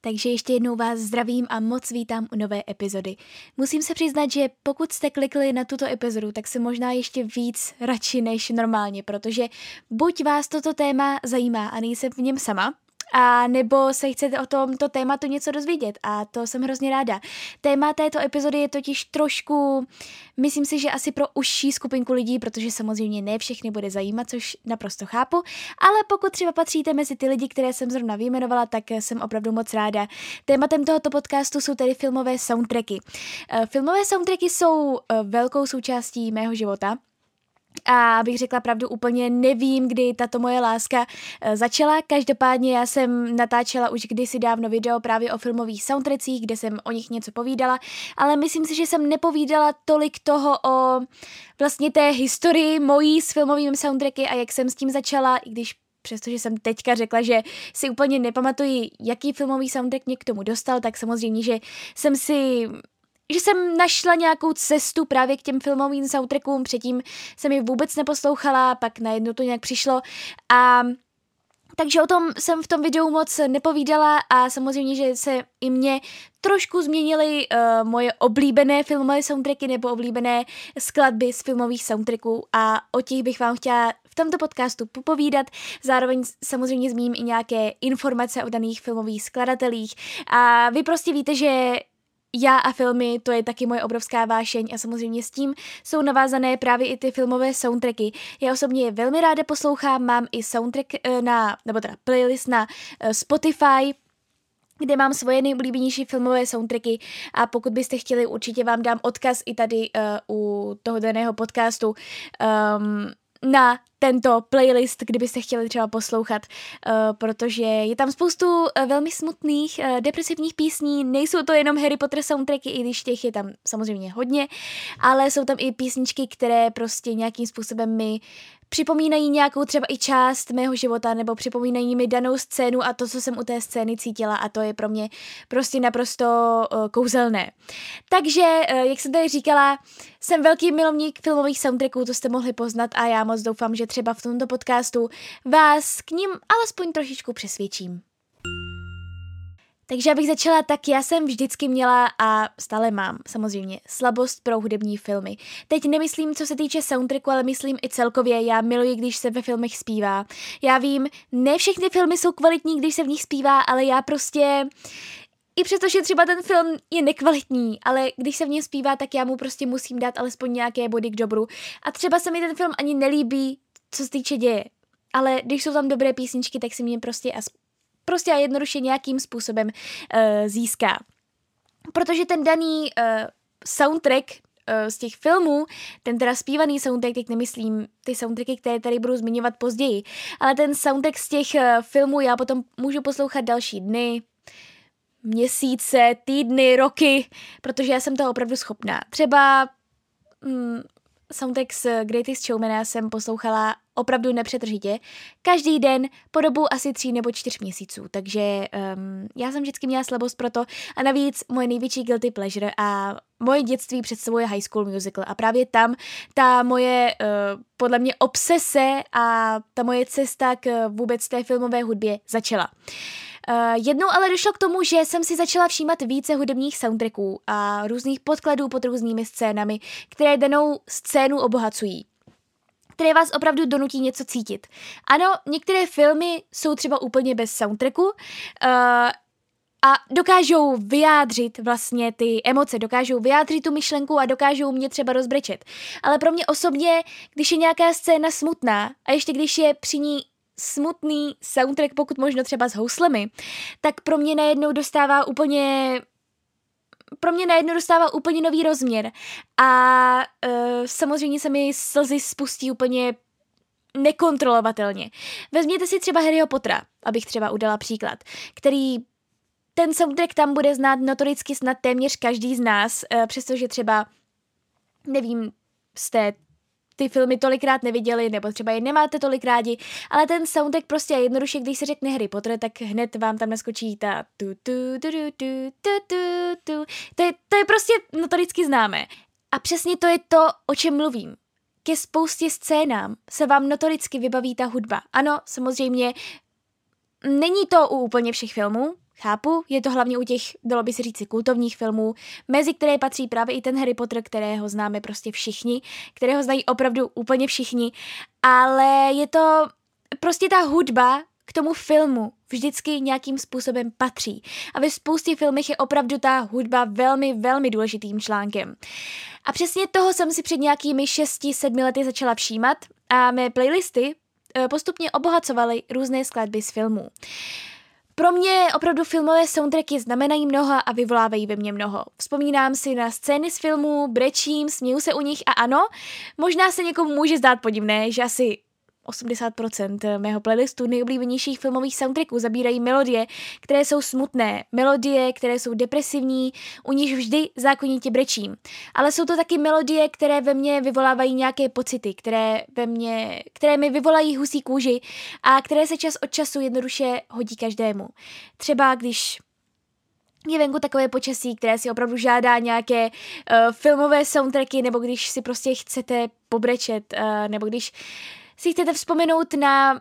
Takže ještě jednou vás zdravím a moc vítám u nové epizody. Musím se přiznat, že pokud jste klikli na tuto epizodu, tak se možná ještě víc radši než normálně, protože buď vás toto téma zajímá a nejsem v něm sama, a nebo se chcete o tomto tématu něco dozvědět a to jsem hrozně ráda. Téma této epizody je totiž trošku, myslím si, že asi pro užší skupinku lidí, protože samozřejmě ne všechny bude zajímat, což naprosto chápu, ale pokud třeba patříte mezi ty lidi, které jsem zrovna vyjmenovala, tak jsem opravdu moc ráda. Tématem tohoto podcastu jsou tedy filmové soundtracky. Eh, filmové soundtracky jsou eh, velkou součástí mého života, a abych řekla pravdu, úplně nevím, kdy tato moje láska eh, začala. Každopádně já jsem natáčela už kdysi dávno video právě o filmových soundtrackích, kde jsem o nich něco povídala, ale myslím si, že jsem nepovídala tolik toho o vlastně té historii mojí s filmovými soundtracky a jak jsem s tím začala, i když přestože jsem teďka řekla, že si úplně nepamatuji, jaký filmový soundtrack mě k tomu dostal, tak samozřejmě, že jsem si že jsem našla nějakou cestu právě k těm filmovým soundtrackům, předtím jsem je vůbec neposlouchala, pak najednou to nějak přišlo. A takže o tom jsem v tom videu moc nepovídala a samozřejmě, že se i mě trošku změnily uh, moje oblíbené filmové soundtracky nebo oblíbené skladby z filmových soundtracků a o těch bych vám chtěla v tomto podcastu popovídat. Zároveň samozřejmě zmíním i nějaké informace o daných filmových skladatelích. A vy prostě víte, že já a filmy, to je taky moje obrovská vášeň a samozřejmě s tím jsou navázané právě i ty filmové soundtracky. Já osobně je velmi ráda poslouchám, mám i soundtrack eh, na, nebo teda playlist na eh, Spotify, kde mám svoje nejoblíbenější filmové soundtracky a pokud byste chtěli, určitě vám dám odkaz i tady uh, u toho daného podcastu. Um, na tento playlist, kdybyste chtěli třeba poslouchat, uh, protože je tam spoustu uh, velmi smutných, uh, depresivních písní, nejsou to jenom Harry Potter soundtracky, i když těch je tam samozřejmě hodně, ale jsou tam i písničky, které prostě nějakým způsobem mi připomínají nějakou třeba i část mého života nebo připomínají mi danou scénu a to, co jsem u té scény cítila a to je pro mě prostě naprosto uh, kouzelné. Takže, uh, jak jsem tady říkala, jsem velký milovník filmových soundtracků, to jste mohli poznat a já moc doufám, že třeba v tomto podcastu vás k ním alespoň trošičku přesvědčím. Takže abych začala, tak já jsem vždycky měla a stále mám samozřejmě slabost pro hudební filmy. Teď nemyslím, co se týče soundtracku, ale myslím i celkově. Já miluji, když se ve filmech zpívá. Já vím, ne všechny filmy jsou kvalitní, když se v nich zpívá, ale já prostě i přestože třeba ten film je nekvalitní, ale když se v něm zpívá, tak já mu prostě musím dát alespoň nějaké body k dobru. A třeba se mi ten film ani nelíbí, co se týče děje. Ale když jsou tam dobré písničky, tak si mě prostě prostě a jednoduše nějakým způsobem uh, získá. Protože ten daný uh, soundtrack uh, z těch filmů, ten teda zpívaný soundtrack, teď nemyslím ty soundtracky, které tady budu zmiňovat později, ale ten soundtrack z těch filmů já potom můžu poslouchat další dny, měsíce, týdny, roky, protože já jsem toho opravdu schopná. Třeba mm, soundtrack z Greatest Showmana jsem poslouchala opravdu nepřetržitě, každý den po dobu asi tří nebo čtyř měsíců, takže um, já jsem vždycky měla slabost pro to a navíc moje největší guilty pleasure a moje dětství představuje High School Musical a právě tam ta moje uh, podle mě obsese a ta moje cesta k vůbec té filmové hudbě začala. Uh, jednou ale došlo k tomu, že jsem si začala všímat více hudebních soundtracků a různých podkladů pod různými scénami, které danou scénu obohacují které vás opravdu donutí něco cítit. Ano, některé filmy jsou třeba úplně bez soundtracku, uh, a dokážou vyjádřit vlastně ty emoce, dokážou vyjádřit tu myšlenku a dokážou mě třeba rozbrečet. Ale pro mě osobně, když je nějaká scéna smutná a ještě když je při ní smutný soundtrack, pokud možno třeba s houslemi, tak pro mě najednou dostává úplně pro mě najednou dostává úplně nový rozměr a uh, samozřejmě se mi slzy spustí úplně nekontrolovatelně. Vezměte si třeba Harryho Pottera, abych třeba udala příklad, který ten soundtrack tam bude znát notoricky snad téměř každý z nás, uh, přestože třeba, nevím, jste ty filmy tolikrát neviděli, nebo třeba je nemáte tolik rádi, ale ten soundtrack prostě je jednoduše, když se řekne Harry Potter, tak hned vám tam naskočí ta tu tu tu tu tu tu tu. To je, to je prostě, no to známe. A přesně to je to, o čem mluvím ke spoustě scénám se vám notoricky vybaví ta hudba. Ano, samozřejmě není to u úplně všech filmů, Chápu, je to hlavně u těch, dalo by se říci, kultovních filmů, mezi které patří právě i ten Harry Potter, kterého známe prostě všichni, kterého znají opravdu úplně všichni, ale je to prostě ta hudba k tomu filmu vždycky nějakým způsobem patří. A ve spoustě filmech je opravdu ta hudba velmi, velmi důležitým článkem. A přesně toho jsem si před nějakými 6-7 lety začala všímat a mé playlisty eh, postupně obohacovaly různé skladby z filmů. Pro mě opravdu filmové soundtracky znamenají mnoho a vyvolávají ve mně mnoho. Vzpomínám si na scény z filmů, brečím, směju se u nich a ano, možná se někomu může zdát podivné, že asi 80% mého playlistu nejoblíbenějších filmových soundtracků zabírají melodie, které jsou smutné, melodie, které jsou depresivní, u nich vždy zákonitě brečím. Ale jsou to taky melodie, které ve mně vyvolávají nějaké pocity, které, ve mně, které mi vyvolají husí kůži a které se čas od času jednoduše hodí každému. Třeba když je venku takové počasí, které si opravdu žádá nějaké uh, filmové soundtracky, nebo když si prostě chcete pobrečet, uh, nebo když si chcete vzpomenout na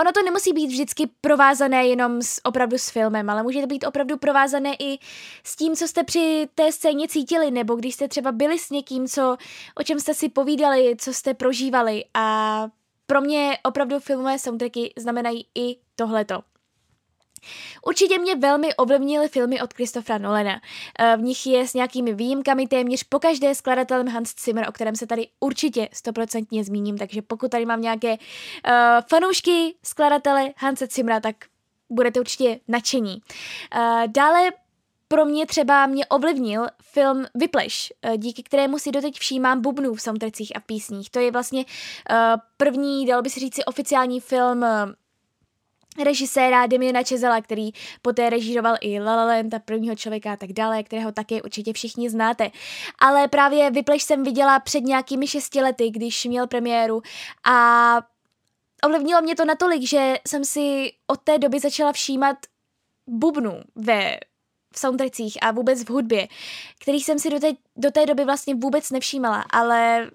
Ono to nemusí být vždycky provázané jenom s, opravdu s filmem, ale může to být opravdu provázané i s tím, co jste při té scéně cítili, nebo když jste třeba byli s někým, co, o čem jste si povídali, co jste prožívali. A pro mě opravdu filmové soundtracky znamenají i tohleto. Určitě mě velmi ovlivnily filmy od Christophera Nolana. Eh, v nich je s nějakými výjimkami téměř pokaždé skladatelem Hans Zimmer, o kterém se tady určitě stoprocentně zmíním, takže pokud tady mám nějaké uh, fanoušky skladatele Hanse Zimmera, tak budete určitě nadšení. Uh, dále pro mě třeba mě ovlivnil film Vypleš, díky kterému si doteď všímám bubnů v soundtrackích a písních. To je vlastně uh, první, dalo by se říci, oficiální film režiséra Demiana Čezela, který poté režíroval i La La Land a prvního člověka a tak dále, kterého také určitě všichni znáte. Ale právě Vypleš jsem viděla před nějakými šesti lety, když měl premiéru a ovlivnilo mě to natolik, že jsem si od té doby začala všímat bubnů ve v soundtrackích a vůbec v hudbě, kterých jsem si do té, do té doby vlastně vůbec nevšímala, ale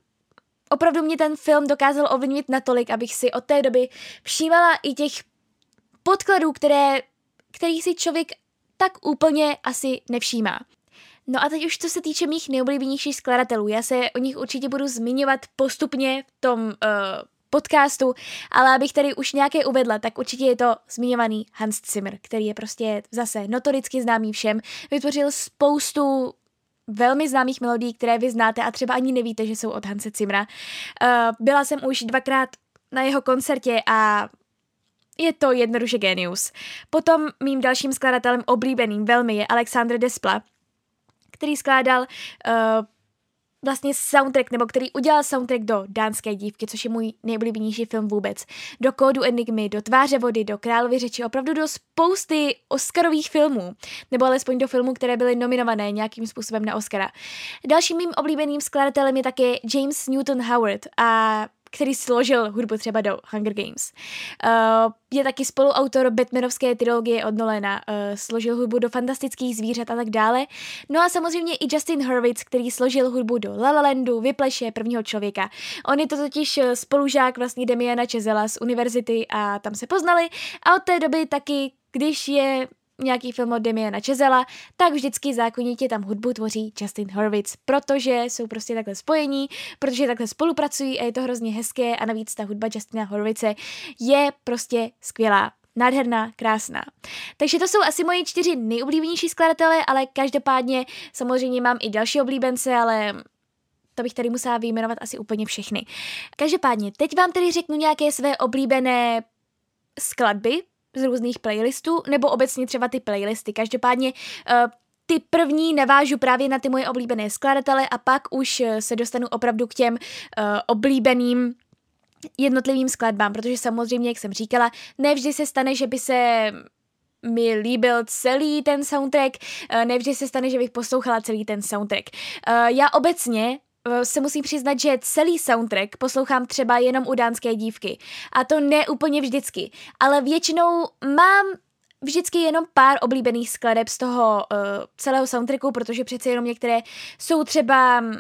opravdu mě ten film dokázal ovlivnit natolik, abych si od té doby všímala i těch podkladů, které, který si člověk tak úplně asi nevšímá. No a teď už co se týče mých nejoblíbenějších skladatelů, já se o nich určitě budu zmiňovat postupně v tom uh, podcastu, ale abych tady už nějaké uvedla, tak určitě je to zmiňovaný Hans Zimmer, který je prostě zase notoricky známý všem. Vytvořil spoustu velmi známých melodií, které vy znáte a třeba ani nevíte, že jsou od Hanse Zimmera. Uh, byla jsem už dvakrát na jeho koncertě a je to jednoduše genius. Potom mým dalším skladatelem oblíbeným velmi je Alexandr Despla, který skládal uh, vlastně soundtrack, nebo který udělal soundtrack do Dánské dívky, což je můj nejoblíbenější film vůbec. Do Kódu Enigmy, do Tváře vody, do Královy řeči, opravdu do spousty Oscarových filmů, nebo alespoň do filmů, které byly nominované nějakým způsobem na Oscara. Dalším mým oblíbeným skladatelem je také James Newton Howard a který složil hudbu třeba do Hunger Games. Uh, je taky spoluautor Batmanovské trilogie od Nolena, uh, složil hudbu do Fantastických zvířat a tak dále. No a samozřejmě i Justin Hurwitz, který složil hudbu do La La Landu, Vypleše, prvního člověka. On je to totiž eh, spolužák vlastně Demiana Čezela z univerzity a tam se poznali a od té doby taky když je nějaký film od Demiana Chazela, tak vždycky zákonitě tam hudbu tvoří Justin Horwitz, protože jsou prostě takhle spojení, protože takhle spolupracují a je to hrozně hezké a navíc ta hudba Justina Horvice je prostě skvělá. Nádherná, krásná. Takže to jsou asi moji čtyři nejoblíbenější skladatelé, ale každopádně samozřejmě mám i další oblíbence, ale to bych tady musela vyjmenovat asi úplně všechny. Každopádně, teď vám tedy řeknu nějaké své oblíbené skladby, z různých playlistů, nebo obecně třeba ty playlisty. Každopádně uh, ty první navážu právě na ty moje oblíbené skladatele a pak už eh, se dostanu opravdu k těm uh, oblíbeným jednotlivým skladbám, protože samozřejmě, jak jsem říkala, nevždy se stane, že by se mi líbil celý ten soundtrack. Nevždy se stane, že bych poslouchala celý ten soundtrack. Já obecně se musím přiznat, že celý soundtrack poslouchám třeba jenom u dánské dívky. A to ne úplně vždycky, ale většinou mám vždycky jenom pár oblíbených skladeb z toho uh, celého soundtracku, protože přece jenom některé jsou třeba mm,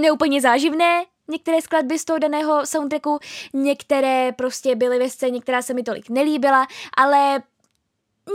neúplně záživné, některé skladby z toho daného soundtracku, některé prostě byly ve scéně, která se mi tolik nelíbila, ale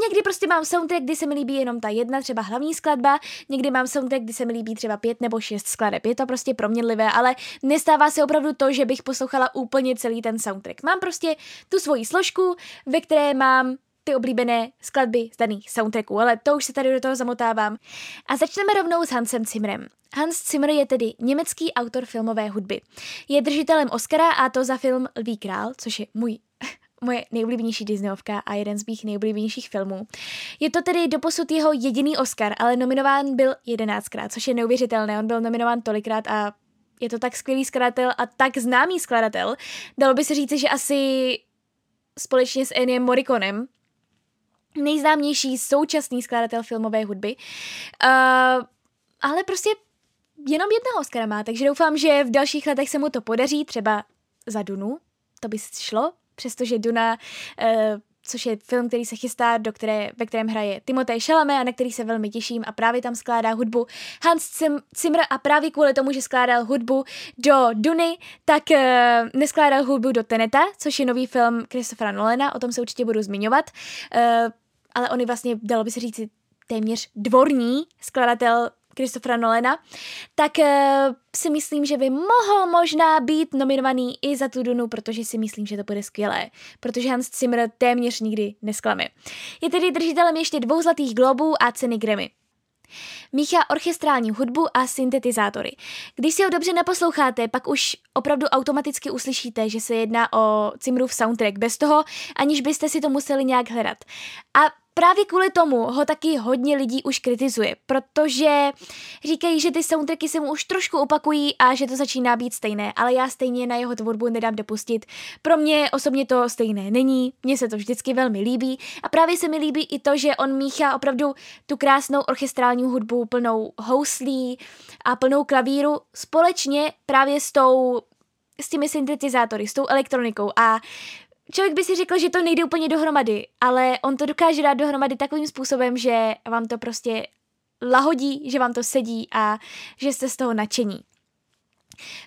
Někdy prostě mám soundtrack, kdy se mi líbí jenom ta jedna, třeba hlavní skladba, někdy mám soundtrack, kdy se mi líbí třeba pět nebo šest skladeb. Je to prostě proměnlivé, ale nestává se opravdu to, že bych poslouchala úplně celý ten soundtrack. Mám prostě tu svoji složku, ve které mám ty oblíbené skladby z daných soundtracků, ale to už se tady do toho zamotávám. A začneme rovnou s Hansem Zimmerem. Hans Zimmer je tedy německý autor filmové hudby. Je držitelem Oscara a to za film Lví král, což je můj moje nejoblíbenější Disneyovka a jeden z mých nejoblíbenějších filmů. Je to tedy doposud jeho jediný Oscar, ale nominován byl jedenáctkrát, což je neuvěřitelné. On byl nominován tolikrát a je to tak skvělý skladatel a tak známý skladatel. Dalo by se říct, že asi společně s Enniem Morriconem nejznámější současný skladatel filmové hudby. Uh, ale prostě jenom jednoho Oscara má, takže doufám, že v dalších letech se mu to podaří, třeba za Dunu, to by šlo, přestože Duna, uh, což je film, který se chystá, do které, ve kterém hraje Timothée Chalamet a na který se velmi těším a právě tam skládá hudbu Hans Zimmer a právě kvůli tomu, že skládal hudbu do Duny, tak uh, neskládal hudbu do Teneta, což je nový film Christophera Nolana, o tom se určitě budu zmiňovat, uh, ale on je vlastně, dalo by se říct, téměř dvorní skladatel Christophera Nolena, tak uh, si myslím, že by mohl možná být nominovaný i za tu Dunu, protože si myslím, že to bude skvělé, protože Hans Zimmer téměř nikdy nesklame. Je tedy držitelem ještě dvou zlatých globů a ceny Grammy. Míchá orchestrální hudbu a syntetizátory. Když si ho dobře neposloucháte, pak už opravdu automaticky uslyšíte, že se jedná o Cimrův soundtrack bez toho, aniž byste si to museli nějak hledat. A právě kvůli tomu ho taky hodně lidí už kritizuje, protože říkají, že ty soundtracky se mu už trošku opakují a že to začíná být stejné, ale já stejně na jeho tvorbu nedám dopustit. Pro mě osobně to stejné není, mně se to vždycky velmi líbí a právě se mi líbí i to, že on míchá opravdu tu krásnou orchestrální hudbu plnou houslí a plnou klavíru společně právě s tou s těmi syntetizátory, s tou elektronikou a člověk by si řekl, že to nejde úplně dohromady, ale on to dokáže dát dohromady takovým způsobem, že vám to prostě lahodí, že vám to sedí a že jste z toho nadšení.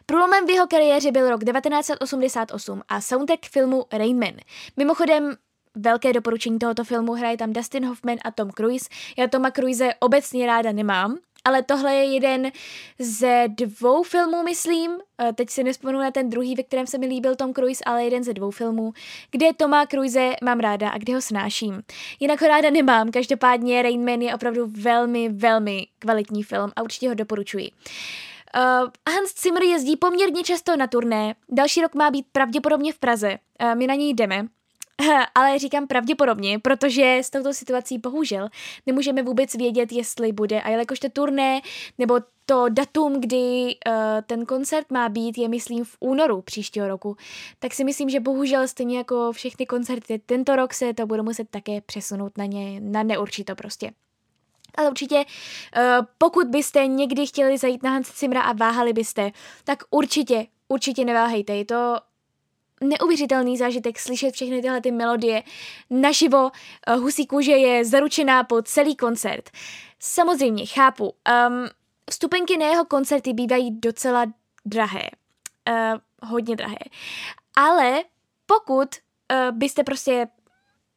Průlomem v jeho kariéře byl rok 1988 a soundtrack filmu Rain Man. Mimochodem, velké doporučení tohoto filmu hraje tam Dustin Hoffman a Tom Cruise. Já Toma Cruise obecně ráda nemám, ale tohle je jeden ze dvou filmů, myslím. Eh, teď si nespomenu na ten druhý, ve kterém se mi líbil Tom Cruise, ale jeden ze dvou filmů, kde Toma Cruise mám ráda a kde ho snáším. Jinak ho ráda nemám, každopádně Rain Man je opravdu velmi, velmi kvalitní film a určitě ho doporučuji. Uh, Hans Zimmer jezdí poměrně často na turné, další rok má být pravděpodobně v Praze, uh, my na něj jdeme, ale říkám pravděpodobně, protože s touto situací bohužel nemůžeme vůbec vědět, jestli bude. A jelikož to turné nebo to datum, kdy uh, ten koncert má být, je myslím v únoru příštího roku, tak si myslím, že bohužel stejně jako všechny koncerty tento rok se to bude muset také přesunout na ně, na neurčito prostě. Ale určitě, uh, pokud byste někdy chtěli zajít na Hans Zimra a váhali byste, tak určitě, určitě neváhejte. Je to neuvěřitelný zážitek slyšet všechny tyhle ty melodie naživo. Uh, husí kůže je zaručená po celý koncert. Samozřejmě, chápu. Um, vstupenky na jeho koncerty bývají docela drahé. Uh, hodně drahé. Ale pokud uh, byste prostě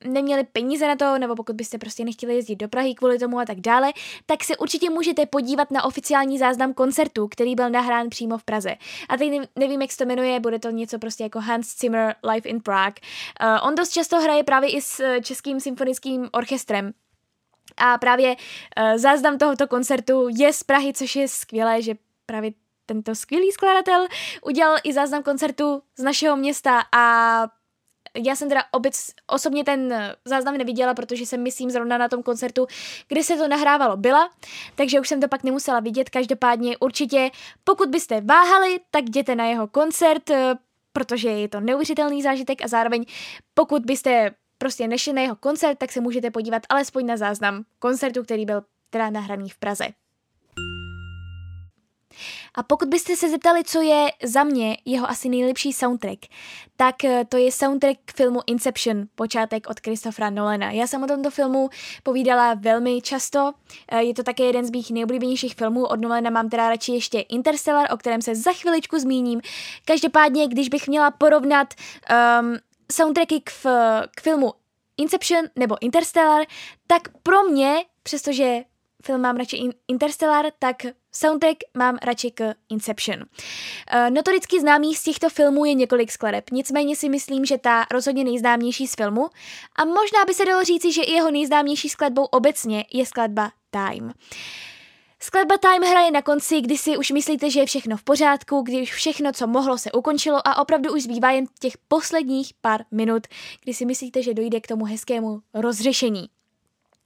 neměli peníze na to, nebo pokud byste prostě nechtěli jezdit do Prahy kvůli tomu a tak dále, tak se určitě můžete podívat na oficiální záznam koncertu, který byl nahrán přímo v Praze. A teď nevím, jak se to jmenuje, bude to něco prostě jako Hans Zimmer Live in Prague. Uh, on dost často hraje právě i s eh, Českým symfonickým orchestrem, a právě uh, záznam tohoto koncertu je z Prahy, což je skvělé, že právě tento skvělý skladatel udělal i záznam koncertu z našeho města a já jsem teda obec, osobně ten záznam neviděla, protože jsem myslím zrovna na tom koncertu, kde se to nahrávalo byla, takže už jsem to pak nemusela vidět. Každopádně určitě, pokud byste váhali, tak jděte na jeho koncert, protože je to neuvěřitelný zážitek a zároveň pokud byste prostě nešli na jeho koncert, tak se můžete podívat alespoň na záznam koncertu, který byl teda nahraný v Praze. A pokud byste se zeptali, co je za mě jeho asi nejlepší soundtrack, tak eh, to je soundtrack k filmu Inception, počátek od Christophera Nolana. Já jsem o tomto filmu povídala velmi často, eh, je to také jeden z mých nejoblíbenějších filmů, od Nolana mám teda radši ještě Interstellar, o kterém se za chviličku zmíním. Každopádně, když bych měla porovnat um, soundtracky k, k filmu Inception nebo Interstellar, tak pro mě, přestože film mám radši Interstellar, tak soundtrack mám radši k Inception. Uh, notoricky známých z těchto filmů je několik skladeb, nicméně si myslím, že ta rozhodně nejznámější z filmu a možná by se dalo říci, že i jeho nejznámější skladbou obecně je skladba Time. Skladba Time hraje na konci, kdy si už myslíte, že je všechno v pořádku, kdy už všechno, co mohlo, se ukončilo a opravdu už zbývá jen těch posledních pár minut, kdy si myslíte, že dojde k tomu hezkému rozřešení.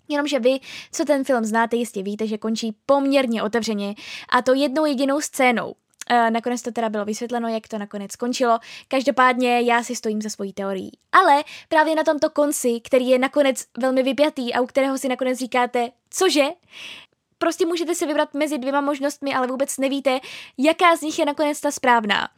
Jenomže vy, co ten film znáte, jistě víte, že končí poměrně otevřeně a to jednou jedinou scénou. E, nakonec to teda bylo vysvětleno, jak to nakonec skončilo. Každopádně já si stojím za svojí teorií. Ale právě na tomto konci, který je nakonec velmi vypjatý a u kterého si nakonec říkáte, cože? Prostě můžete si vybrat mezi dvěma možnostmi, ale vůbec nevíte, jaká z nich je nakonec ta správná.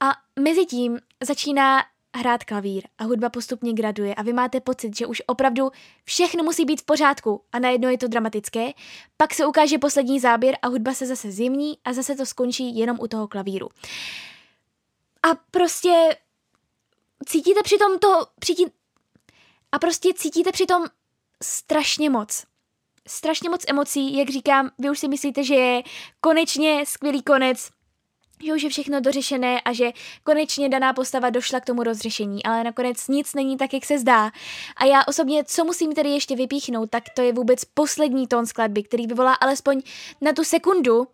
A mezi tím začíná hrát klavír a hudba postupně graduje a vy máte pocit, že už opravdu všechno musí být v pořádku a najednou je to dramatické, pak se ukáže poslední záběr a hudba se zase zjemní a zase to skončí jenom u toho klavíru. A prostě cítíte přitom to, přití... a prostě cítíte přitom strašně moc. Strašně moc emocí, jak říkám, vy už si myslíte, že je konečně skvělý konec, že už je všechno dořešené a že konečně daná postava došla k tomu rozřešení, ale nakonec nic není tak, jak se zdá. A já osobně, co musím tedy ještě vypíchnout, tak to je vůbec poslední tón skladby, který vyvolá alespoň na tu sekundu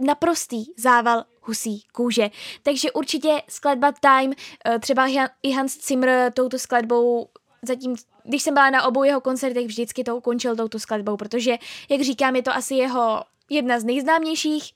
naprostý zával husí kůže. Takže určitě skladba Time, eh, třeba i Hans Zimmer touto skladbou zatím, když jsem byla na obou jeho koncertech, vždycky to ukončil touto skladbou, protože, jak říkám, je to asi jeho jedna z nejznámějších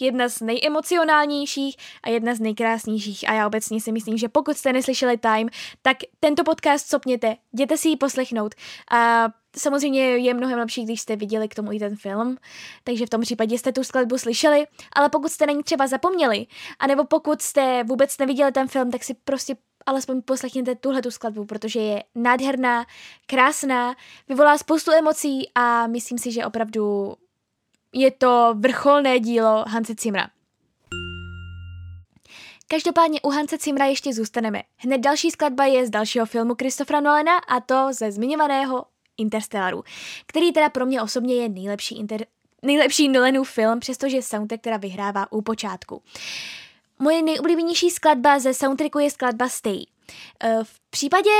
jedna z nejemocionálnějších a jedna z nejkrásnějších. A já obecně si myslím, že pokud jste neslyšeli Time, tak tento podcast copněte, jděte si ji poslechnout. A samozřejmě je mnohem lepší, když jste viděli k tomu i ten film, takže v tom případě jste tu skladbu slyšeli, ale pokud jste na ní třeba zapomněli, anebo pokud jste vůbec neviděli ten film, tak si prostě alespoň poslechněte tuhle tu skladbu, protože je nádherná, krásná, vyvolá spoustu emocí a myslím si, že opravdu je to vrcholné dílo Hanse Cimra. Každopádně u Hanse Cimra ještě zůstaneme. Hned další skladba je z dalšího filmu Christophera Nolana a to ze zmiňovaného Interstellaru, který teda pro mě osobně je nejlepší, inter, nejlepší Nolanův film, přestože soundtrack teda vyhrává u počátku. Moje nejoblíbenější skladba ze soundtracku je skladba Stay. Eh, v případě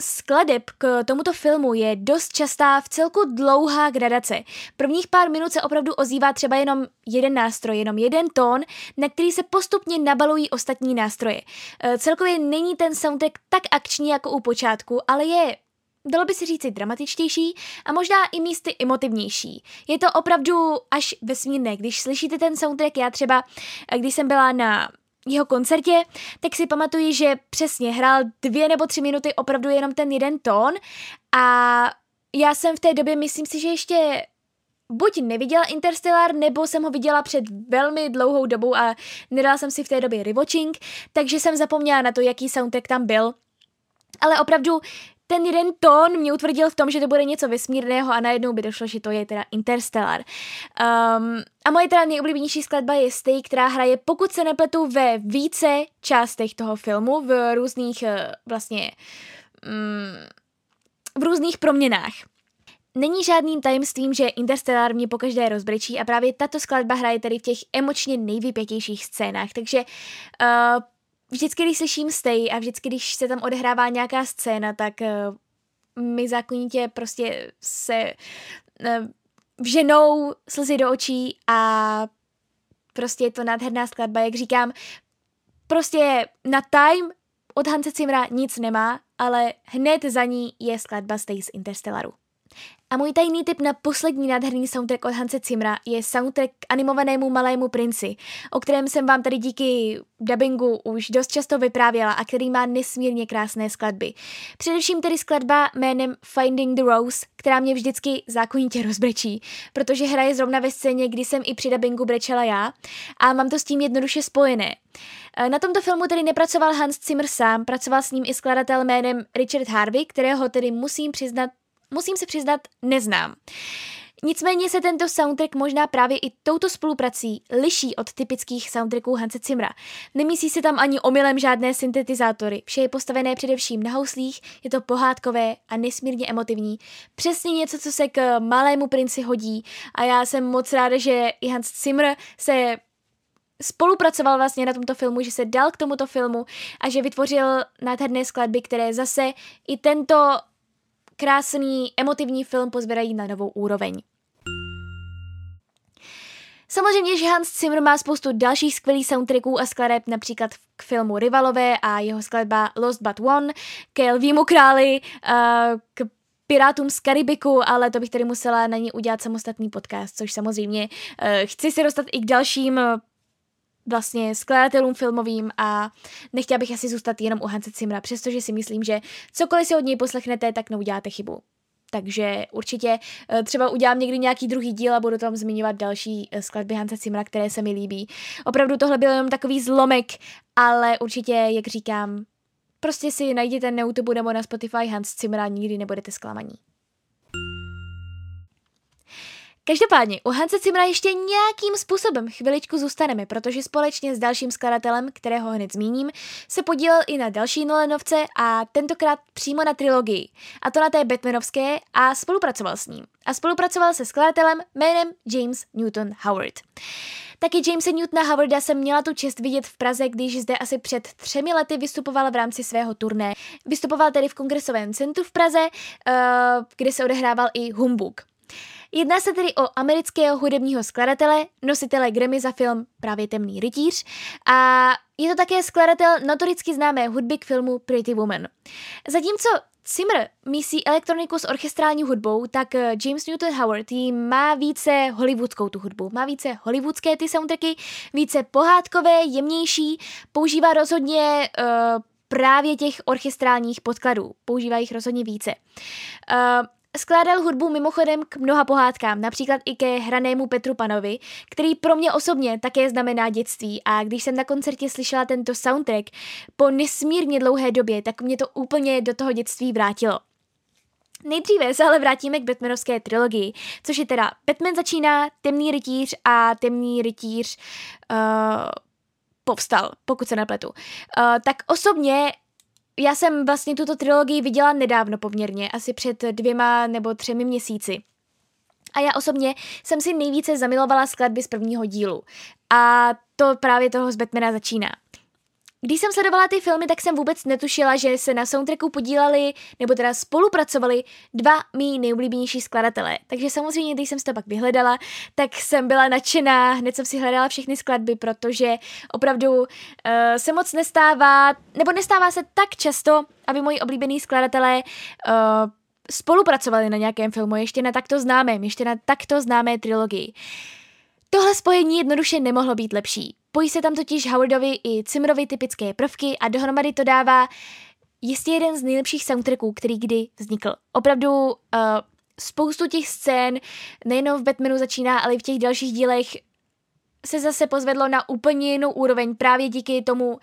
skladeb k tomuto filmu je dost častá v celku dlouhá gradace. Prvních pár minut se opravdu ozývá třeba jenom jeden nástroj, jenom jeden tón, na který se postupně nabalují ostatní nástroje. E, celkově není ten soundtrack tak akční jako u počátku, ale je dalo by se říci dramatičtější a možná i místy emotivnější. Je to opravdu až vesmírné. Když slyšíte ten soundtrack, já třeba, e, když jsem byla na jeho koncertě, tak si pamatuji, že přesně hrál dvě nebo tři minuty opravdu jenom ten jeden tón a já jsem v té době, myslím si, že ještě buď neviděla Interstellar, nebo jsem ho viděla před velmi dlouhou dobou a nedala jsem si v té době rewatching, takže jsem zapomněla na to, jaký soundtrack tam byl. Ale opravdu ten jeden tón mě utvrdil v tom, že to bude něco vesmírného a najednou by došlo, že to je teda Interstellar. Um, a moje teda nejoblíbenější skladba je Stay, která hraje, pokud se nepletu, ve více částech toho filmu, v různých eh, vlastně um, v různých proměnách. Není žádným tajemstvím, že Interstellar mě pokaždé rozbrečí a právě tato skladba hraje tady v těch emočně nejvypětějších scénách, takže uh, vždycky, když slyším Stay a vždycky, když se tam odehrává nějaká scéna, tak uh, mi zákonitě prostě se vženou slzy do očí a prostě je to nádherná skladba, jak říkám, prostě na time od Hanse Cimra nic nemá, ale hned za ní je skladba Stay z Interstellaru. A můj tajný tip na poslední nádherný soundtrack od Hanse Cimra je soundtrack k animovanému Malému princi, o kterém jsem vám tady díky dubbingu už dost často vyprávěla a který má nesmírně krásné skladby. Především tedy skladba jménem Finding the Rose, která mě vždycky zákonitě rozbrečí, protože hraje zrovna ve scéně, kdy jsem i při dubbingu brečela já a mám to s tím jednoduše spojené. Na tomto filmu tedy nepracoval Hans Zimmer sám, pracoval s ním i skladatel jménem Richard Harvey, kterého tedy musím přiznat musím se přiznat, neznám. Nicméně se tento soundtrack možná právě i touto spoluprací liší od typických soundtracků Hanse Zimra. Nemyslí se tam ani omylem žádné syntetizátory, vše je postavené především na houslích, je to pohádkové a nesmírně emotivní. Přesně něco, co se k malému princi hodí a já jsem moc ráda, že i Hans Zimmer se spolupracoval vlastně na tomto filmu, že se dal k tomuto filmu a že vytvořil nádherné skladby, které zase i tento krásný, emotivní film pozběrají na novou úroveň. Samozřejmě, že Hans Zimmer má spoustu dalších skvělých soundtracků a skladeb, například k filmu Rivalové a jeho skladba Lost But One, k Elvímu králi, k Pirátům z Karibiku, ale to bych tady musela na ní udělat samostatný podcast, což samozřejmě uh, chci se dostat i k dalším vlastně skladatelům filmovým a nechtěla bych asi zůstat jenom u Hanse Cimra, přestože si myslím, že cokoliv si od něj poslechnete, tak neuděláte chybu. Takže určitě eh, třeba udělám někdy nějaký druhý díl a budu tam zmiňovat další eh, skladby Hanse Cimra, které se mi líbí. Opravdu tohle byl jenom takový zlomek, ale určitě, jak říkám, prostě si najděte na YouTube nebo na Spotify Hans Cimra, nikdy nebudete zklamaní. Každopádně u Hanse Cimra ještě nějakým způsobem chviličku zůstaneme, protože společně s dalším skladatelem, kterého hned zmíním, se podílel i na další Nolanovce a tentokrát přímo na trilogii. A to na té Batmanovské a spolupracoval s ním. A spolupracoval se skladatelem jménem James Newton Howard. Taky Jamesa Newtona Howarda jsem měla tu čest vidět v Praze, když zde asi před třemi lety vystupoval v rámci svého turné. Vystupoval tedy v kongresovém centru v Praze, uh, kde se odehrával i Humbug. Jedná se tedy o amerického hudebního skladatele, nositele Grammy za film právě Temný rytíř a je to také skladatel notoricky známé hudby k filmu Pretty Woman. Zatímco Zimmer mísí elektroniku s orchestrální hudbou, tak eh, James Newton Howard jí má více hollywoodskou tu hudbu. Má více hollywoodské ty soundtracky, více pohádkové, jemnější, používá rozhodně uh, právě těch orchestrálních podkladů. Používá jich rozhodně více. Uh, Skládal hudbu mimochodem k mnoha pohádkám, například i ke hranému Petru Panovi, který pro mě osobně také znamená dětství a když jsem na koncertě slyšela tento soundtrack po nesmírně dlouhé době, tak mě to úplně do toho dětství vrátilo. Nejdříve se ale vrátíme k Batmanovské trilogii, což je teda Batman začíná, Temný rytíř a Temný rytíř uh, povstal, pokud se nepletu. Uh, tak osobně já jsem vlastně tuto trilogii viděla nedávno poměrně, asi před dvěma nebo třemi měsíci. A já osobně jsem si nejvíce zamilovala skladby z prvního dílu. A to právě toho z Batmana začíná. Když jsem sledovala ty filmy, tak jsem vůbec netušila, že se na soundtracku podíleli, nebo teda spolupracovali dva mý nejoblíbenější skladatelé. Takže samozřejmě, když jsem si to pak vyhledala, tak jsem byla nadšená, hned jsem si hledala všechny skladby, protože opravdu uh, se moc nestává, nebo nestává se tak často, aby moji oblíbení skladatelé uh, spolupracovali na nějakém filmu, ještě na takto známém, ještě na takto známé trilogii. Tohle spojení jednoduše nemohlo být lepší. Pojí se tam totiž Howardovi i Cimrovi typické prvky a dohromady to dává jistě jeden z nejlepších soundtracků, který kdy vznikl. Opravdu uh, spoustu těch scén, nejenom v Batmanu začíná, ale i v těch dalších dílech se zase pozvedlo na úplně jinou úroveň právě díky tomu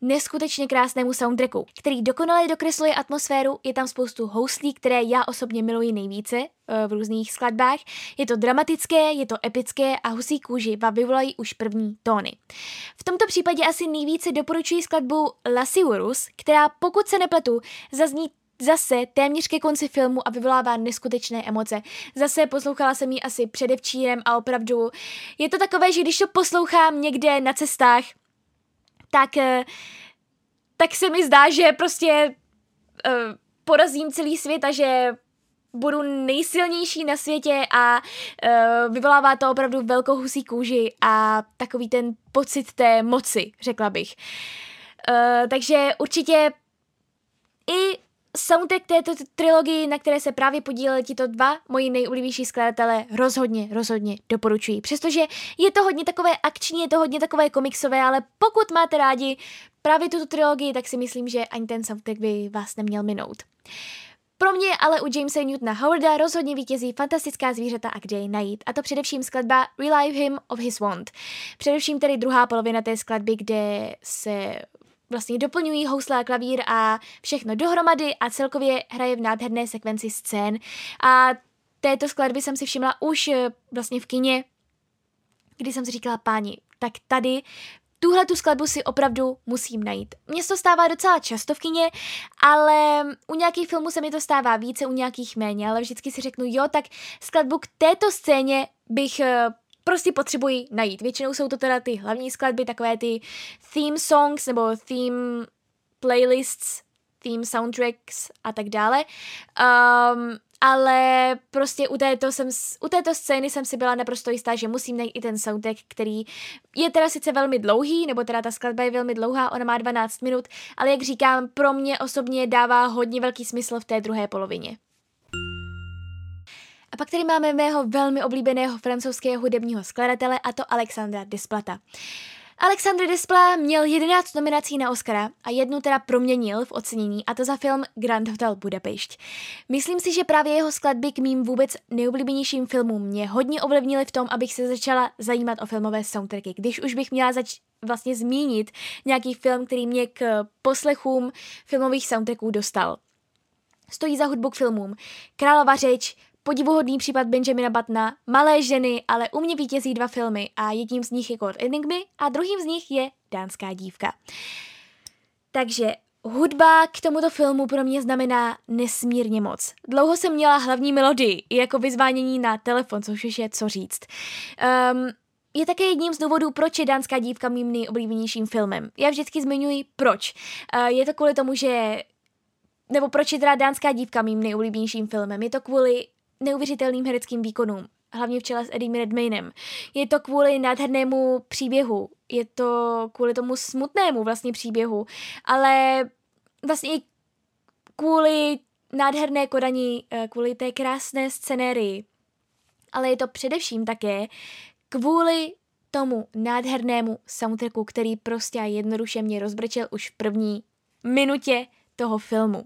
neskutečně krásnému soundtracku, který dokonale dokresluje atmosféru, je tam spoustu houslí, které já osobně miluji nejvíce eh, v různých skladbách. Je to dramatické, je to epické a husí kůži vám vyvolají už první tóny. V tomto případě asi nejvíce doporučuji skladbu Lasiurus, která pokud se nepletu, zazní zase téměř ke konci filmu a vyvolává neskutečné emoce. Zase poslouchala jsem ji asi předevčírem a opravdu je to takové, že když to poslouchám někde na cestách, tak, eh, tak se mi zdá, že prostě uh, porazím celý svět a že budu nejsilnější na světě a uh, vyvolává to opravdu velkou husí kůži a takový ten pocit té moci, řekla bych. Uh, takže určitě i soundtrack této trilogii, na které se právě podíleli tito dva moji nejoblíbenější skladatelé, rozhodně, rozhodně doporučuji. Přestože je to hodně takové akční, je to hodně takové komiksové, ale pokud máte rádi právě tuto trilogii, tak si myslím, že ani ten soundtrack by vás neměl minout. Pro mě ale u Jamesa Newtona Howarda rozhodně vítězí fantastická zvířata a kde je najít. A to především skladba Relive Him of His Wand. Především tedy druhá polovina té skladby, kde se vlastně doplňují housle a klavír a všechno dohromady a celkově hraje v nádherné sekvenci scén. A této skladby jsem si všimla už eh, vlastně v kině, kdy jsem si říkala, páni, tak tady tuhle tu skladbu si opravdu musím najít. Mně se to stává docela často v kině, ale u nějakých filmů se mi to stává více, u nějakých méně, ale vždycky si řeknu, jo, tak skladbu k této scéně bych eh, prostě potřebuji najít. Většinou jsou to teda ty hlavní skladby, takové ty theme songs nebo theme playlists, theme soundtracks a tak dále. Um, ale prostě u této, jsem, u této scény jsem si byla naprosto jistá, že musím najít i ten soundtrack, který je teda sice velmi dlouhý, nebo teda ta skladba je velmi dlouhá, ona má 12 minut, ale jak říkám, pro mě osobně dává hodně velký smysl v té druhé polovině. A pak tady máme mého velmi oblíbeného francouzského hudebního skladatele a to Alexandra Desplata. Alexandre Desplat měl 11 nominací na Oscara a jednu teda proměnil v ocenění a to za film Grand Hotel Budapešť. Myslím si, že právě jeho skladby k mým vůbec nejoblíbenějším filmům mě hodně ovlivnily v tom, abych se začala zajímat o filmové soundtracky. Když už bych měla zač- vlastně zmínit nějaký film, který mě k poslechům filmových soundtracků dostal. Stojí za hudbu k filmům Králova řeč, Podivuhodný případ Benjamina Batna, Malé ženy, ale u mě vítězí dva filmy a jedním z nich je Code Enigmy a druhým z nich je Dánská dívka. Takže hudba k tomuto filmu pro mě znamená nesmírně moc. Dlouho jsem měla hlavní melodii, jako vyzvánění na telefon, což už je co říct. Um, je také jedním z důvodů, proč je Dánská dívka mým nejoblíbenějším filmem. Já vždycky zmiňuji proč. Uh, je to kvůli tomu, že nebo proč je teda Dánská dívka mým nejoblíbenějším filmem. Je to kvůli neuvěřitelným hereckým výkonům, hlavně v čele s Eddie Redmaynem. Je to kvůli nádhernému příběhu, je to kvůli tomu smutnému vlastně příběhu, ale vlastně i kvůli nádherné kodaní, eh, kvůli té krásné scenérii. Ale je to především také kvůli tomu nádhernému soundtracku, který prostě a jednoduše mě rozbrčel už v první minutě toho filmu.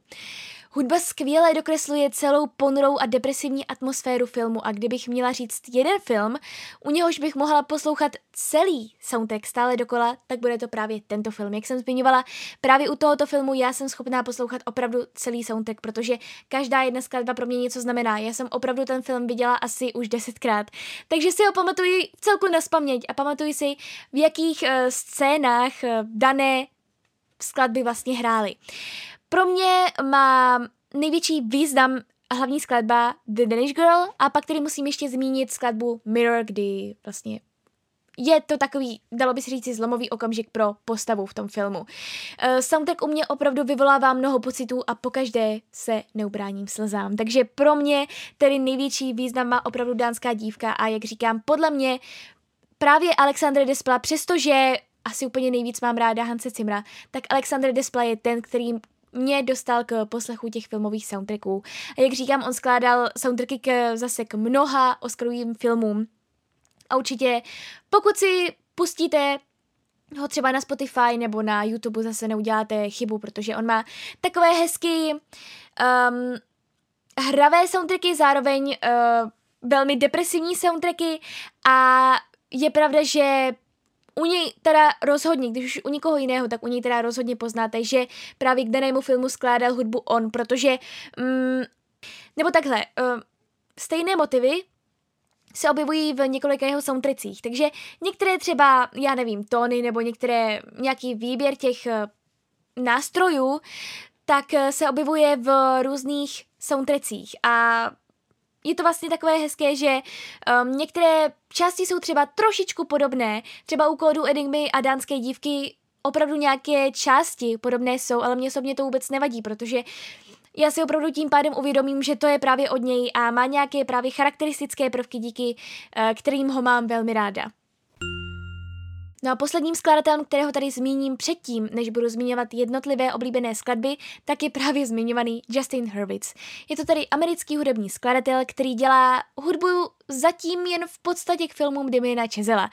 Hudba skvěle dokresluje celou ponurou a depresivní atmosféru filmu a kdybych měla říct jeden film, u něhož bych mohla poslouchat celý soundtrack stále dokola, tak bude to právě tento film. Jak jsem zmiňovala, právě u tohoto filmu já jsem schopná poslouchat opravdu celý soundtrack, protože každá jedna skladba pro mě něco znamená. Já jsem opravdu ten film viděla asi už desetkrát. Takže si ho pamatuji celku na spaměť a pamatuji si, v jakých uh, scénách uh, dané skladby vlastně hrály. Pro mě má největší význam hlavní skladba The Danish Girl a pak tedy musím ještě zmínit skladbu Mirror, kdy vlastně je to takový, dalo by se říct, zlomový okamžik pro postavu v tom filmu. Uh, soundtrack u mě opravdu vyvolává mnoho pocitů a pokaždé se neubráním slzám. Takže pro mě tedy největší význam má opravdu dánská dívka a jak říkám, podle mě právě Alexandre Despla, přestože asi úplně nejvíc mám ráda Hanse Cimra, tak Alexandre Despla je ten, který mě dostal k poslechu těch filmových soundtracků. A jak říkám, on skládal soundtracky k, zase k mnoha Oscarovým filmům. A určitě, pokud si pustíte ho třeba na Spotify nebo na YouTube zase neuděláte chybu, protože on má takové hezky um, hravé soundtracky, zároveň uh, velmi depresivní soundtracky a je pravda, že u něj teda rozhodně, když už u nikoho jiného, tak u něj teda rozhodně poznáte, že právě k danému filmu skládal hudbu on, protože, mm, nebo takhle, uh, stejné motivy se objevují v několika jeho soundtrackích, takže některé třeba, já nevím, tóny nebo některé, nějaký výběr těch uh, nástrojů, tak uh, se objevuje v různých soundtrackích. A je to vlastně takové hezké, že um, některé části jsou třeba trošičku podobné, třeba u kódu Enigmy a dánské dívky opravdu nějaké části podobné jsou, ale mě osobně to vůbec nevadí, protože já si opravdu tím pádem uvědomím, že to je právě od něj a má nějaké právě charakteristické prvky, díky uh, kterým ho mám velmi ráda. No a posledním skladatelem, kterého tady zmíním předtím, než budu zmiňovat jednotlivé oblíbené skladby, tak je právě zmiňovaný Justin Hurwitz. Je to tady americký hudební skladatel, který dělá hudbu zatím jen v podstatě k filmům Damiena Chazela.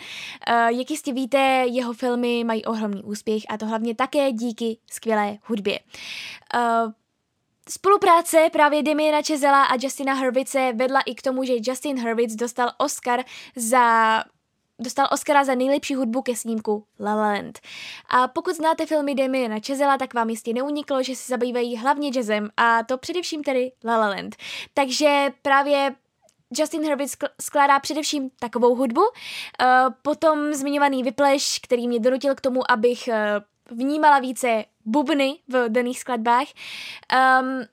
Uh, jak jistě víte, jeho filmy mají ohromný úspěch a to hlavně také díky skvělé hudbě. Uh, Spolupráce právě Damiena Chazela a Justina Hurwitze vedla i k tomu, že Justin Hurwitz dostal Oscar za dostal Oscara za nejlepší hudbu ke snímku La La Land. A pokud znáte filmy Damiena Chazela, tak vám jistě neuniklo, že se zabývají hlavně jazzem a to především tedy La La Land. Takže právě Justin Hurwitz skládá především takovou hudbu, uh, potom zmiňovaný vypleš, který mě donutil k tomu, abych uh, vnímala více bubny v daných skladbách. Um,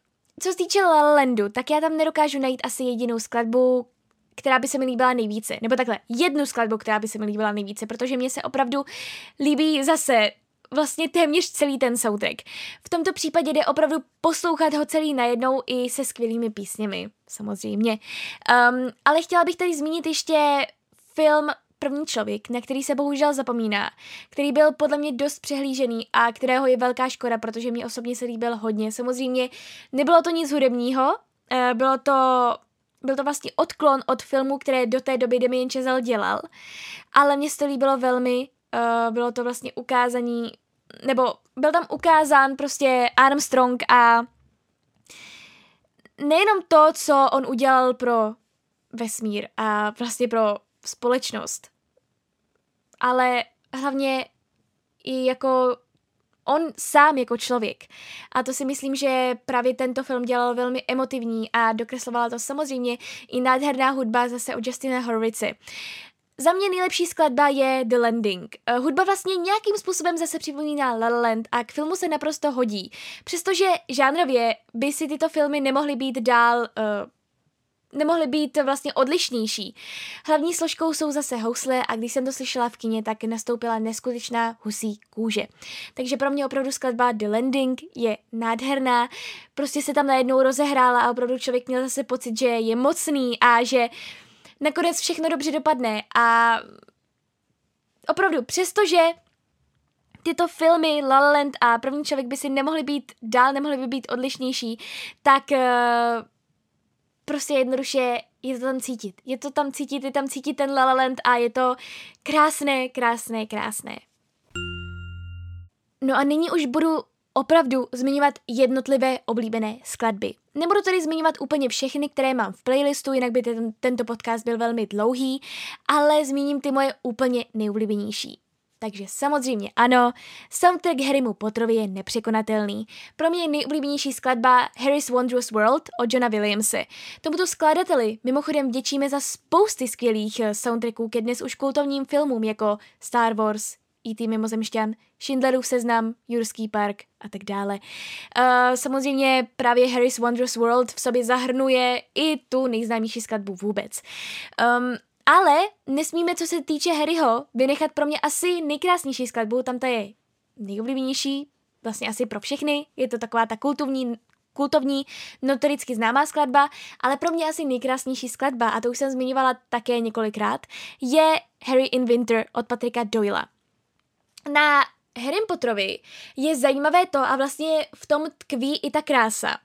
co se týče La La Landu, tak já tam nedokážu najít asi jedinou skladbu, která by se mi líbila nejvíce. Nebo takhle, jednu skladbu, která by se mi líbila nejvíce, protože mě se opravdu líbí zase vlastně téměř celý ten soundtrack. V tomto případě jde opravdu poslouchat ho celý najednou i se skvělými písněmi, samozřejmě. Um, ale chtěla bych tady zmínit ještě film První člověk, na který se bohužel zapomíná, který byl podle mě dost přehlížený a kterého je velká škoda, protože mě osobně se líbil hodně. Samozřejmě nebylo to nic hudebního, uh, bylo to byl to vlastně odklon od filmu, které do té doby Damien Chazelle dělal, ale mně se to líbilo velmi, uh, bylo to vlastně ukázání, nebo byl tam ukázán prostě Armstrong a nejenom to, co on udělal pro vesmír a vlastně pro společnost, ale hlavně i jako on sám jako člověk. A to si myslím, že právě tento film dělal velmi emotivní a dokreslovala to samozřejmě i nádherná hudba zase od Justina Horvice. Za mě nejlepší skladba je The Landing. Eh, hudba vlastně nějakým způsobem zase připomíná La La Land a k filmu se naprosto hodí. Přestože žánrově by si tyto filmy nemohly být dál uh, nemohly být vlastně odlišnější. Hlavní složkou jsou zase housle a když jsem to slyšela v kině, tak nastoupila neskutečná husí kůže. Takže pro mě opravdu skladba The Landing je nádherná, prostě se tam najednou rozehrála a opravdu člověk měl zase pocit, že je mocný a že nakonec všechno dobře dopadne a opravdu, přestože tyto filmy La La Land a První člověk by si nemohly být dál, nemohly by být odlišnější, tak uh, prostě jednoduše je to tam cítit. Je to tam cítit, je tam cítit ten La La Land a je to krásné, krásné, krásné. No a nyní už budu opravdu zmiňovat jednotlivé oblíbené skladby. Nebudu tady zmiňovat úplně všechny, které mám v playlistu, jinak by ten, tento podcast byl velmi dlouhý, ale zmíním ty moje úplně nejoblíbenější. Takže samozřejmě ano, soundtrack Harrymu Potterovi je nepřekonatelný. Pro mě je nejoblíbenější skladba Harry's Wondrous World od Johna Williamse. Tomuto skladateli mimochodem vděčíme za spousty skvělých eh, soundtracků ke dnes už kultovním filmům jako Star Wars, E.T. mimozemšťan, Schindlerův seznam, Jurský park a tak dále. Uh, samozřejmě právě Harry's Wondrous World v sobě zahrnuje i tu nejznámější skladbu vůbec. Um, ale nesmíme, co se týče Harryho, vynechat pro mě asi nejkrásnější skladbu, tam ta je nejoblíbenější, vlastně asi pro všechny, je to taková ta kultovní, kultovní, notoricky známá skladba, ale pro mě asi nejkrásnější skladba, a to už jsem zmiňovala také několikrát, je Harry in Winter od Patrika Doyla. Na Harry Potterovi je zajímavé to, a vlastně v tom tkví i ta krása,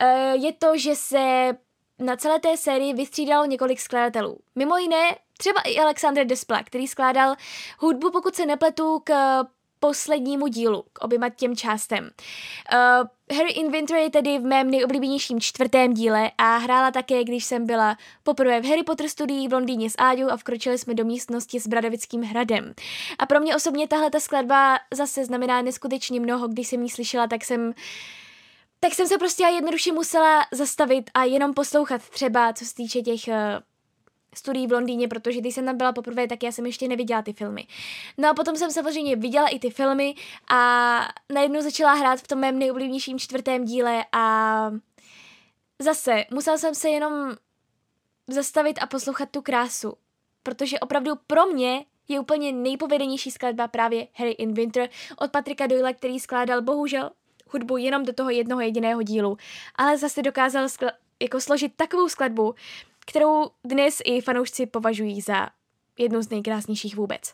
eh, je to, že se na celé té sérii vystřídalo několik skladatelů. Mimo jiné třeba i Alexander Despla, který skládal hudbu, pokud se nepletu, k poslednímu dílu, k oběma těm částem. Uh, Harry in Winter je tedy v mém nejoblíbenějším čtvrtém díle a hrála také, když jsem byla poprvé v Harry Potter studií v Londýně s Áďou a vkročili jsme do místnosti s Bradavickým hradem. A pro mě osobně tahle ta skladba zase znamená neskutečně mnoho, když jsem ji slyšela, tak jsem tak jsem se prostě jednoduše musela zastavit a jenom poslouchat třeba, co se týče těch uh, studií v Londýně, protože když jsem tam byla poprvé, tak já jsem ještě neviděla ty filmy. No a potom jsem samozřejmě viděla i ty filmy a najednou začala hrát v tom mém nejoblíbenějším čtvrtém díle a zase musela jsem se jenom zastavit a poslouchat tu krásu, protože opravdu pro mě je úplně nejpovedenější skladba právě Harry in Winter od Patrika Doyle, který skládal bohužel hudbu jenom do toho jednoho jediného dílu, ale zase dokázal jako složit takovou skladbu, kterou dnes i fanoušci považují za jednu z nejkrásnějších vůbec.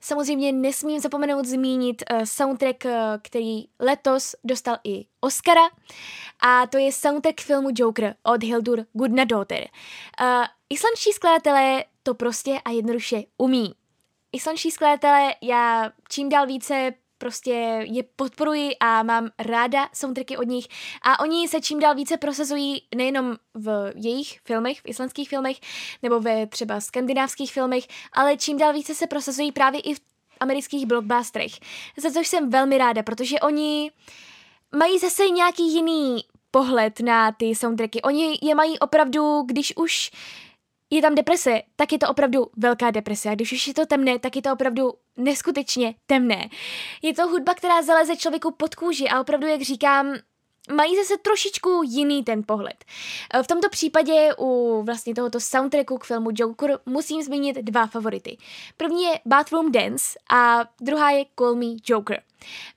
samozřejmě nesmím zapomenout zmínit uh, soundtrack, uh, který letos dostal i Oscara a to je soundtrack filmu Joker od Hildur Gudnadottir. Uh, islandští skladatelé to prostě a jednoduše umí. Islandští skladatelé já čím dál více prostě je podporuji a mám ráda soundtracky od nich a oni se čím dál více prosazují nejenom v jejich filmech, v islandských filmech nebo ve třeba skandinávských filmech, ale čím dál více se prosazují právě i v amerických blockbusterech. Za což jsem velmi ráda, protože oni mají zase nějaký jiný pohled na ty soundtracky. Oni je mají opravdu, když už je tam deprese, tak je to opravdu velká deprese. A když už je to temné, tak je to opravdu neskutečně temné. Je to hudba, která zaleze člověku pod kůži a opravdu, jak říkám, mají zase trošičku jiný ten pohled. V tomto případě u vlastně tohoto soundtracku k filmu Joker musím zmínit dva favority. První je Bathroom Dance a druhá je Call Me Joker.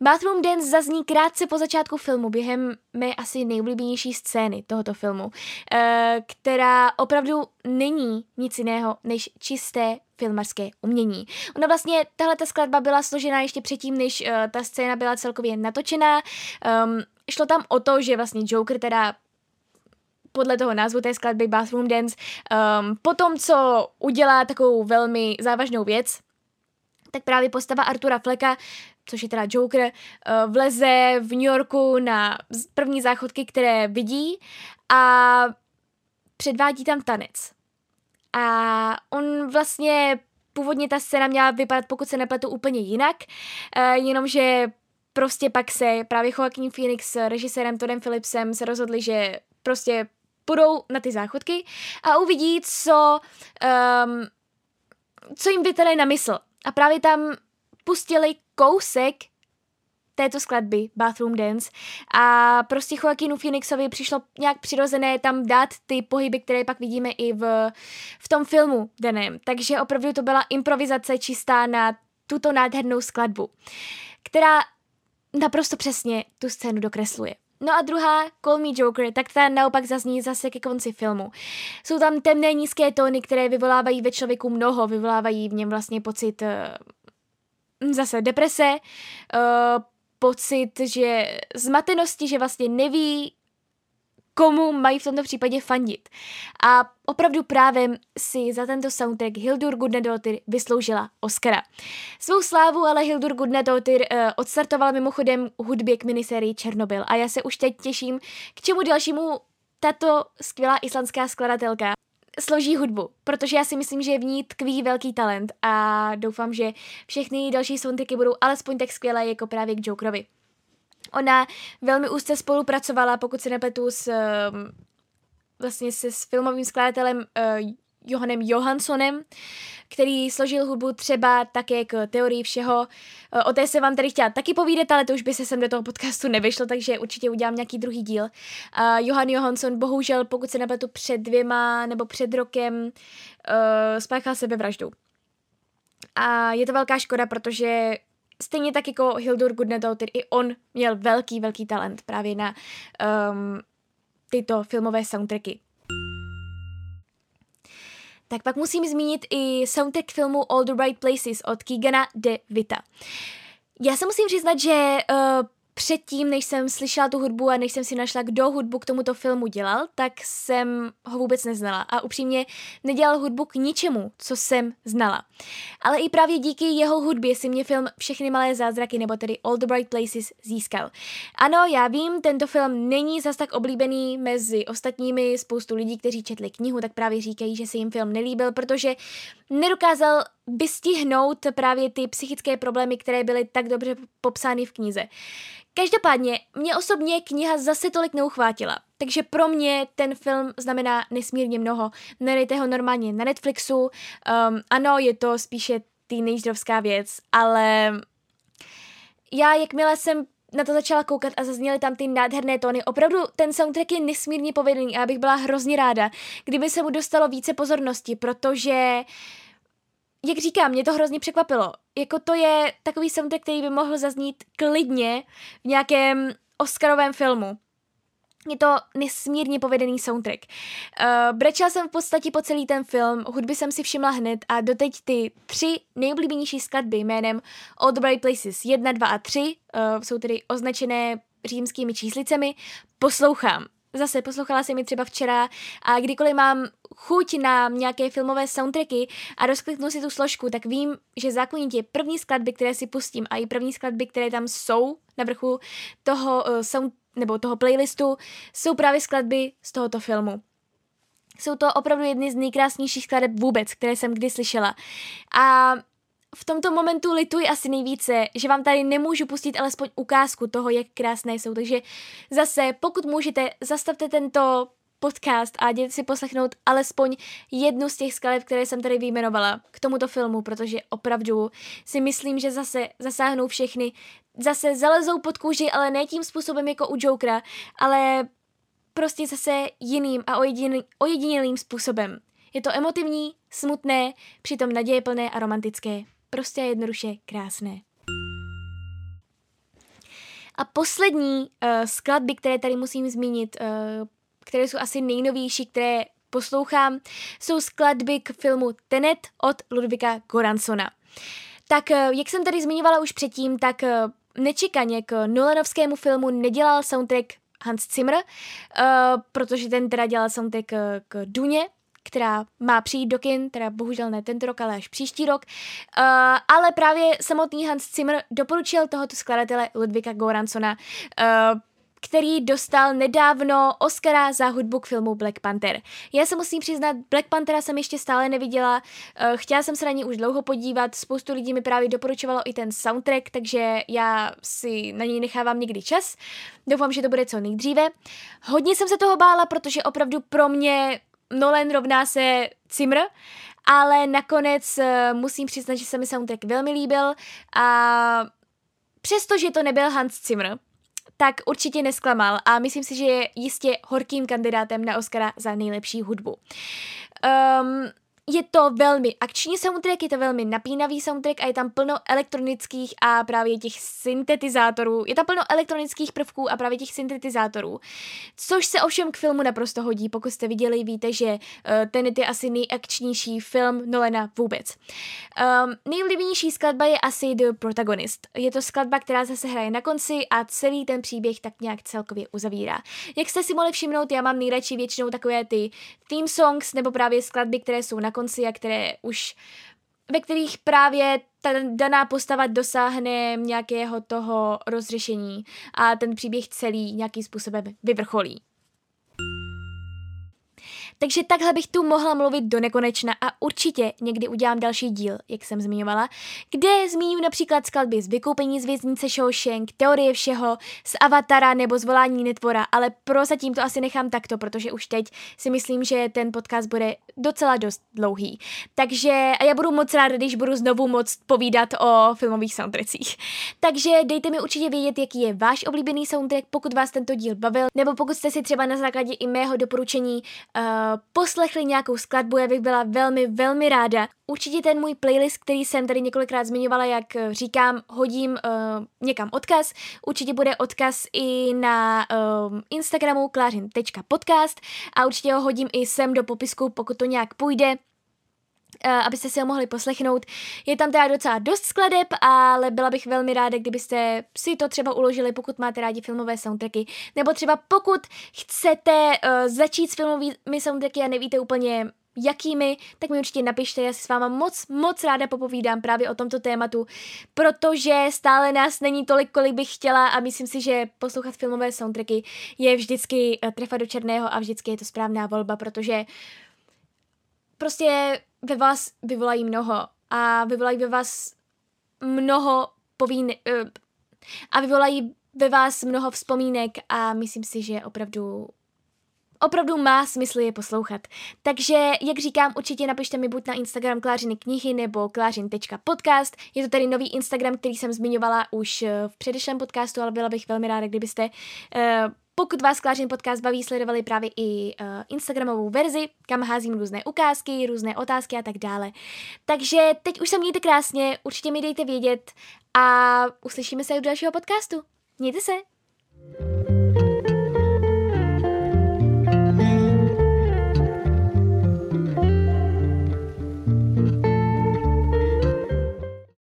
Bathroom Dance zazní krátce po začátku filmu během mé asi nejoblíbenější scény tohoto filmu, eh, která opravdu není nic jiného než čisté filmarské umění. Ona vlastně, tahle ta skladba byla složená ještě předtím, než uh, ta scéna byla celkově natočená. Um, šlo tam o to, že vlastně Joker teda podle toho názvu té skladby Bathroom Dance, um, potom co udělá takovou velmi závažnou věc, tak právě postava Artura Fleka, což je teda Joker, uh, vleze v New Yorku na první záchodky, které vidí a předvádí tam tanec. A on vlastně původně ta scéna měla vypadat, pokud se nepletu, úplně jinak, uh, jenomže prostě pak se právě Joaquin Phoenix s režisérem Todem Phillipsem se rozhodli, že prostě půjdou na ty záchodky a uvidí, co, um, co jim vytele na mysl. A právě tam pustili kousek této skladby Bathroom Dance a prostě Joaquinu Phoenixovi přišlo nějak přirozené tam dát ty pohyby, které pak vidíme i v, v tom filmu daném. Takže opravdu to byla improvizace čistá na tuto nádhernou skladbu, která naprosto přesně tu scénu dokresluje. No a druhá, Call Me Joker, tak ta naopak zazní zase ke konci filmu. Jsou tam temné nízké tóny, které vyvolávají ve člověku mnoho, vyvolávají v něm vlastně pocit uh, zase deprese, uh, pocit, že zmatenosti, že vlastně neví, komu mají v tomto případě fandit. A opravdu právě si za tento soundtrack Hildur Gudnadottir vysloužila Oscara. Svou slávu ale Hildur Gudnadottir uh, odstartovala mimochodem hudbě k minisérii Černobyl a já se už teď těším, k čemu dalšímu tato skvělá islandská skladatelka složí hudbu, protože já si myslím, že v ní tkví velký talent a doufám, že všechny další soundtracky budou alespoň tak skvělé jako právě k Jokerovi. Ona velmi úzce spolupracovala, pokud se nepletu, s, um, vlastně se s filmovým skladatelem uh, Johanem Johanssonem, který složil hudbu třeba také k teorii všeho. Uh, o té se vám tady chtěla taky povídat, ale to už by se sem do toho podcastu nevyšlo, takže určitě udělám nějaký druhý díl. Uh, Johan Johansson bohužel, pokud se nepletu před dvěma nebo před rokem, uh, spáchal sebevraždu. A je to velká škoda, protože stejně tak jako Hildur Gudnadottir, i on měl velký, velký talent právě na um, tyto filmové soundtracky. Tak pak musím zmínit i soundtrack filmu All the Right Places od Keegana de Vita. Já se musím přiznat, že uh, předtím, než jsem slyšela tu hudbu a než jsem si našla, kdo hudbu k tomuto filmu dělal, tak jsem ho vůbec neznala a upřímně nedělal hudbu k ničemu, co jsem znala. Ale i právě díky jeho hudbě si mě film Všechny malé zázraky, nebo tedy All the Bright Places, získal. Ano, já vím, tento film není zas tak oblíbený mezi ostatními, spoustu lidí, kteří četli knihu, tak právě říkají, že se jim film nelíbil, protože nedokázal vystihnout právě ty psychické problémy, které byly tak dobře popsány v knize. Každopádně, mě osobně kniha zase tolik neuchvátila, takže pro mě ten film znamená nesmírně mnoho. Nedejte ho normálně na Netflixu, um, ano, je to spíše teenagerovská věc, ale já, jakmile jsem na to začala koukat a zazněly tam ty nádherné tóny. Opravdu ten soundtrack je nesmírně povedený a já bych byla hrozně ráda, kdyby se mu dostalo více pozornosti, protože uh, jak říkám, mě to hrozně překvapilo. Jako to je takový soundtrack, který by mohl zaznít klidně v nějakém Oscarovém filmu. je to nesmírně povedený soundtrack. Uh, brečela jsem v podstatě po celý ten film, hudby jsem si všimla hned a doteď ty tři nejoblíbenější skladby jménem All the Bright Places 1, 2 a 3 uh, jsou tedy označené římskými číslicemi, poslouchám. Zase poslouchala jsem mi třeba včera a kdykoliv mám chuť na nějaké filmové soundtracky a rozkliknu si tu složku, tak vím, že zákonitě první skladby, které si pustím a i první skladby, které tam jsou na vrchu toho uh, sound, nebo toho playlistu, jsou právě skladby z tohoto filmu. Jsou to opravdu jedny z nejkrásnějších skladeb vůbec, které jsem kdy slyšela. A v tomto momentu lituji asi nejvíce, že vám tady nemůžu pustit alespoň ukázku toho, jak krásné jsou. Takže zase, pokud můžete, zastavte tento podcast a jděte si poslechnout alespoň jednu z těch skladeb, které jsem tady vyjmenovala k tomuto filmu, protože opravdu si myslím, že zase zasáhnou všechny, zase zalezou pod kůži, ale ne tím způsobem jako u Jokera, ale prostě zase jiným a ojedinělým způsobem. Je to emotivní, smutné, přitom nadějeplné a romantické. Prostě jednoduše krásné. A poslední uh, skladby, které tady musím zmínit, uh, které jsou asi nejnovější, které poslouchám, jsou skladby k filmu Tenet od Ludvika Goransona. Tak uh, jak jsem tady zmiňovala už předtím, tak uh, nečekaně k Nolanovskému filmu nedělal soundtrack Hans Zimmer, uh, protože ten teda dělal soundtrack k Duně, která má přijít do kin, teda bohužel ne tento rok, ale až příští rok. Uh, ale právě samotný Hans Zimmer doporučil tohoto skladatele Ludvika Goransona, uh, který dostal nedávno Oscara za hudbu k filmu Black Panther. Já se musím přiznat, Black Panthera jsem ještě stále neviděla, uh, chtěla jsem se na ní už dlouho podívat, spoustu lidí mi právě doporučovalo i ten soundtrack, takže já si na něj nechávám někdy čas. Doufám, že to bude co nejdříve. Hodně jsem se toho bála, protože opravdu pro mě Nolan rovná se Cimr, ale nakonec uh, musím přiznat, že se mi soundtrack velmi líbil a přestože to nebyl Hans Zimmer, tak určitě nesklamal a myslím si, že je jistě horkým kandidátem na Oscara za nejlepší hudbu. Um, je to velmi akční soundtrack, je to velmi napínavý soundtrack a je tam plno elektronických a právě těch syntetizátorů. Je tam plno elektronických prvků a právě těch syntetizátorů. Což se ovšem k filmu naprosto hodí. Pokud jste viděli, víte, že uh, ten je asi nejakčnější film Nolena vůbec. Um, nejoblíbenější skladba je asi The Protagonist. Je to skladba, která zase hraje na konci a celý ten příběh tak nějak celkově uzavírá. Jak jste si mohli všimnout, já mám nejradši většinou takové ty theme songs nebo právě skladby, které jsou na konci a které už ve kterých právě ta daná postava dosáhne nějakého toho rozřešení a ten příběh celý nějakým způsobem vyvrcholí. Takže takhle bych tu mohla mluvit do nekonečna a určitě někdy udělám další díl, jak jsem zmiňovala, kde zmíním například skladby z vykoupení z věznice Shawshank, teorie všeho, z Avatara nebo zvolání netvora, ale prozatím to asi nechám takto, protože už teď si myslím, že ten podcast bude docela dost dlouhý. Takže a já budu moc ráda, když budu znovu moc povídat o filmových soundtrackích. Takže dejte mi určitě vědět, jaký je váš oblíbený soundtrack, pokud vás tento díl bavil, nebo pokud jste si třeba na základě i mého doporučení uh, poslechli nějakou skladbu, já bych byla velmi, velmi ráda. Určitě ten můj playlist, který jsem tady několikrát zmiňovala, jak eh, říkám, hodím uh, někam odkaz. Určitě bude odkaz i na uh, Instagramu klářin.podcast a určitě ho hodím i sem do popisku, pokud to nějak půjde abyste si ho mohli poslechnout. Je tam teda docela dost skladeb, ale byla bych velmi ráda, kdybyste si to třeba uložili, pokud máte rádi filmové soundtracky, nebo třeba pokud chcete uh, začít s filmovými soundtracky a nevíte úplně jakými, tak mi určitě napište, já si s váma moc, moc ráda popovídám právě o tomto tématu, protože stále nás není tolik, kolik bych chtěla a myslím si, že poslouchat filmové soundtracky je vždycky uh, trefa do černého a vždycky je to správná volba, protože prostě ve vás vyvolají mnoho a vyvolají ve vás mnoho povín uh, a vyvolají ve vás mnoho vzpomínek a myslím si, že opravdu opravdu má smysl je poslouchat. Takže, jak říkám, určitě napište mi buď na Instagram Klářiny knihy nebo klářin.podcast. Je to tady nový Instagram, který jsem zmiňovala už eh, v předešlém podcastu, ale byla bych velmi ráda, kdybyste uh, pokud vás Klářin podcast baví, sledovali právě i uh, Instagramovou verzi, kam házím různé ukázky, různé otázky a tak dále. Takže teď už se mějte krásně, určitě mi dejte vědět a uslyšíme se u dalšího podcastu. Mějte se!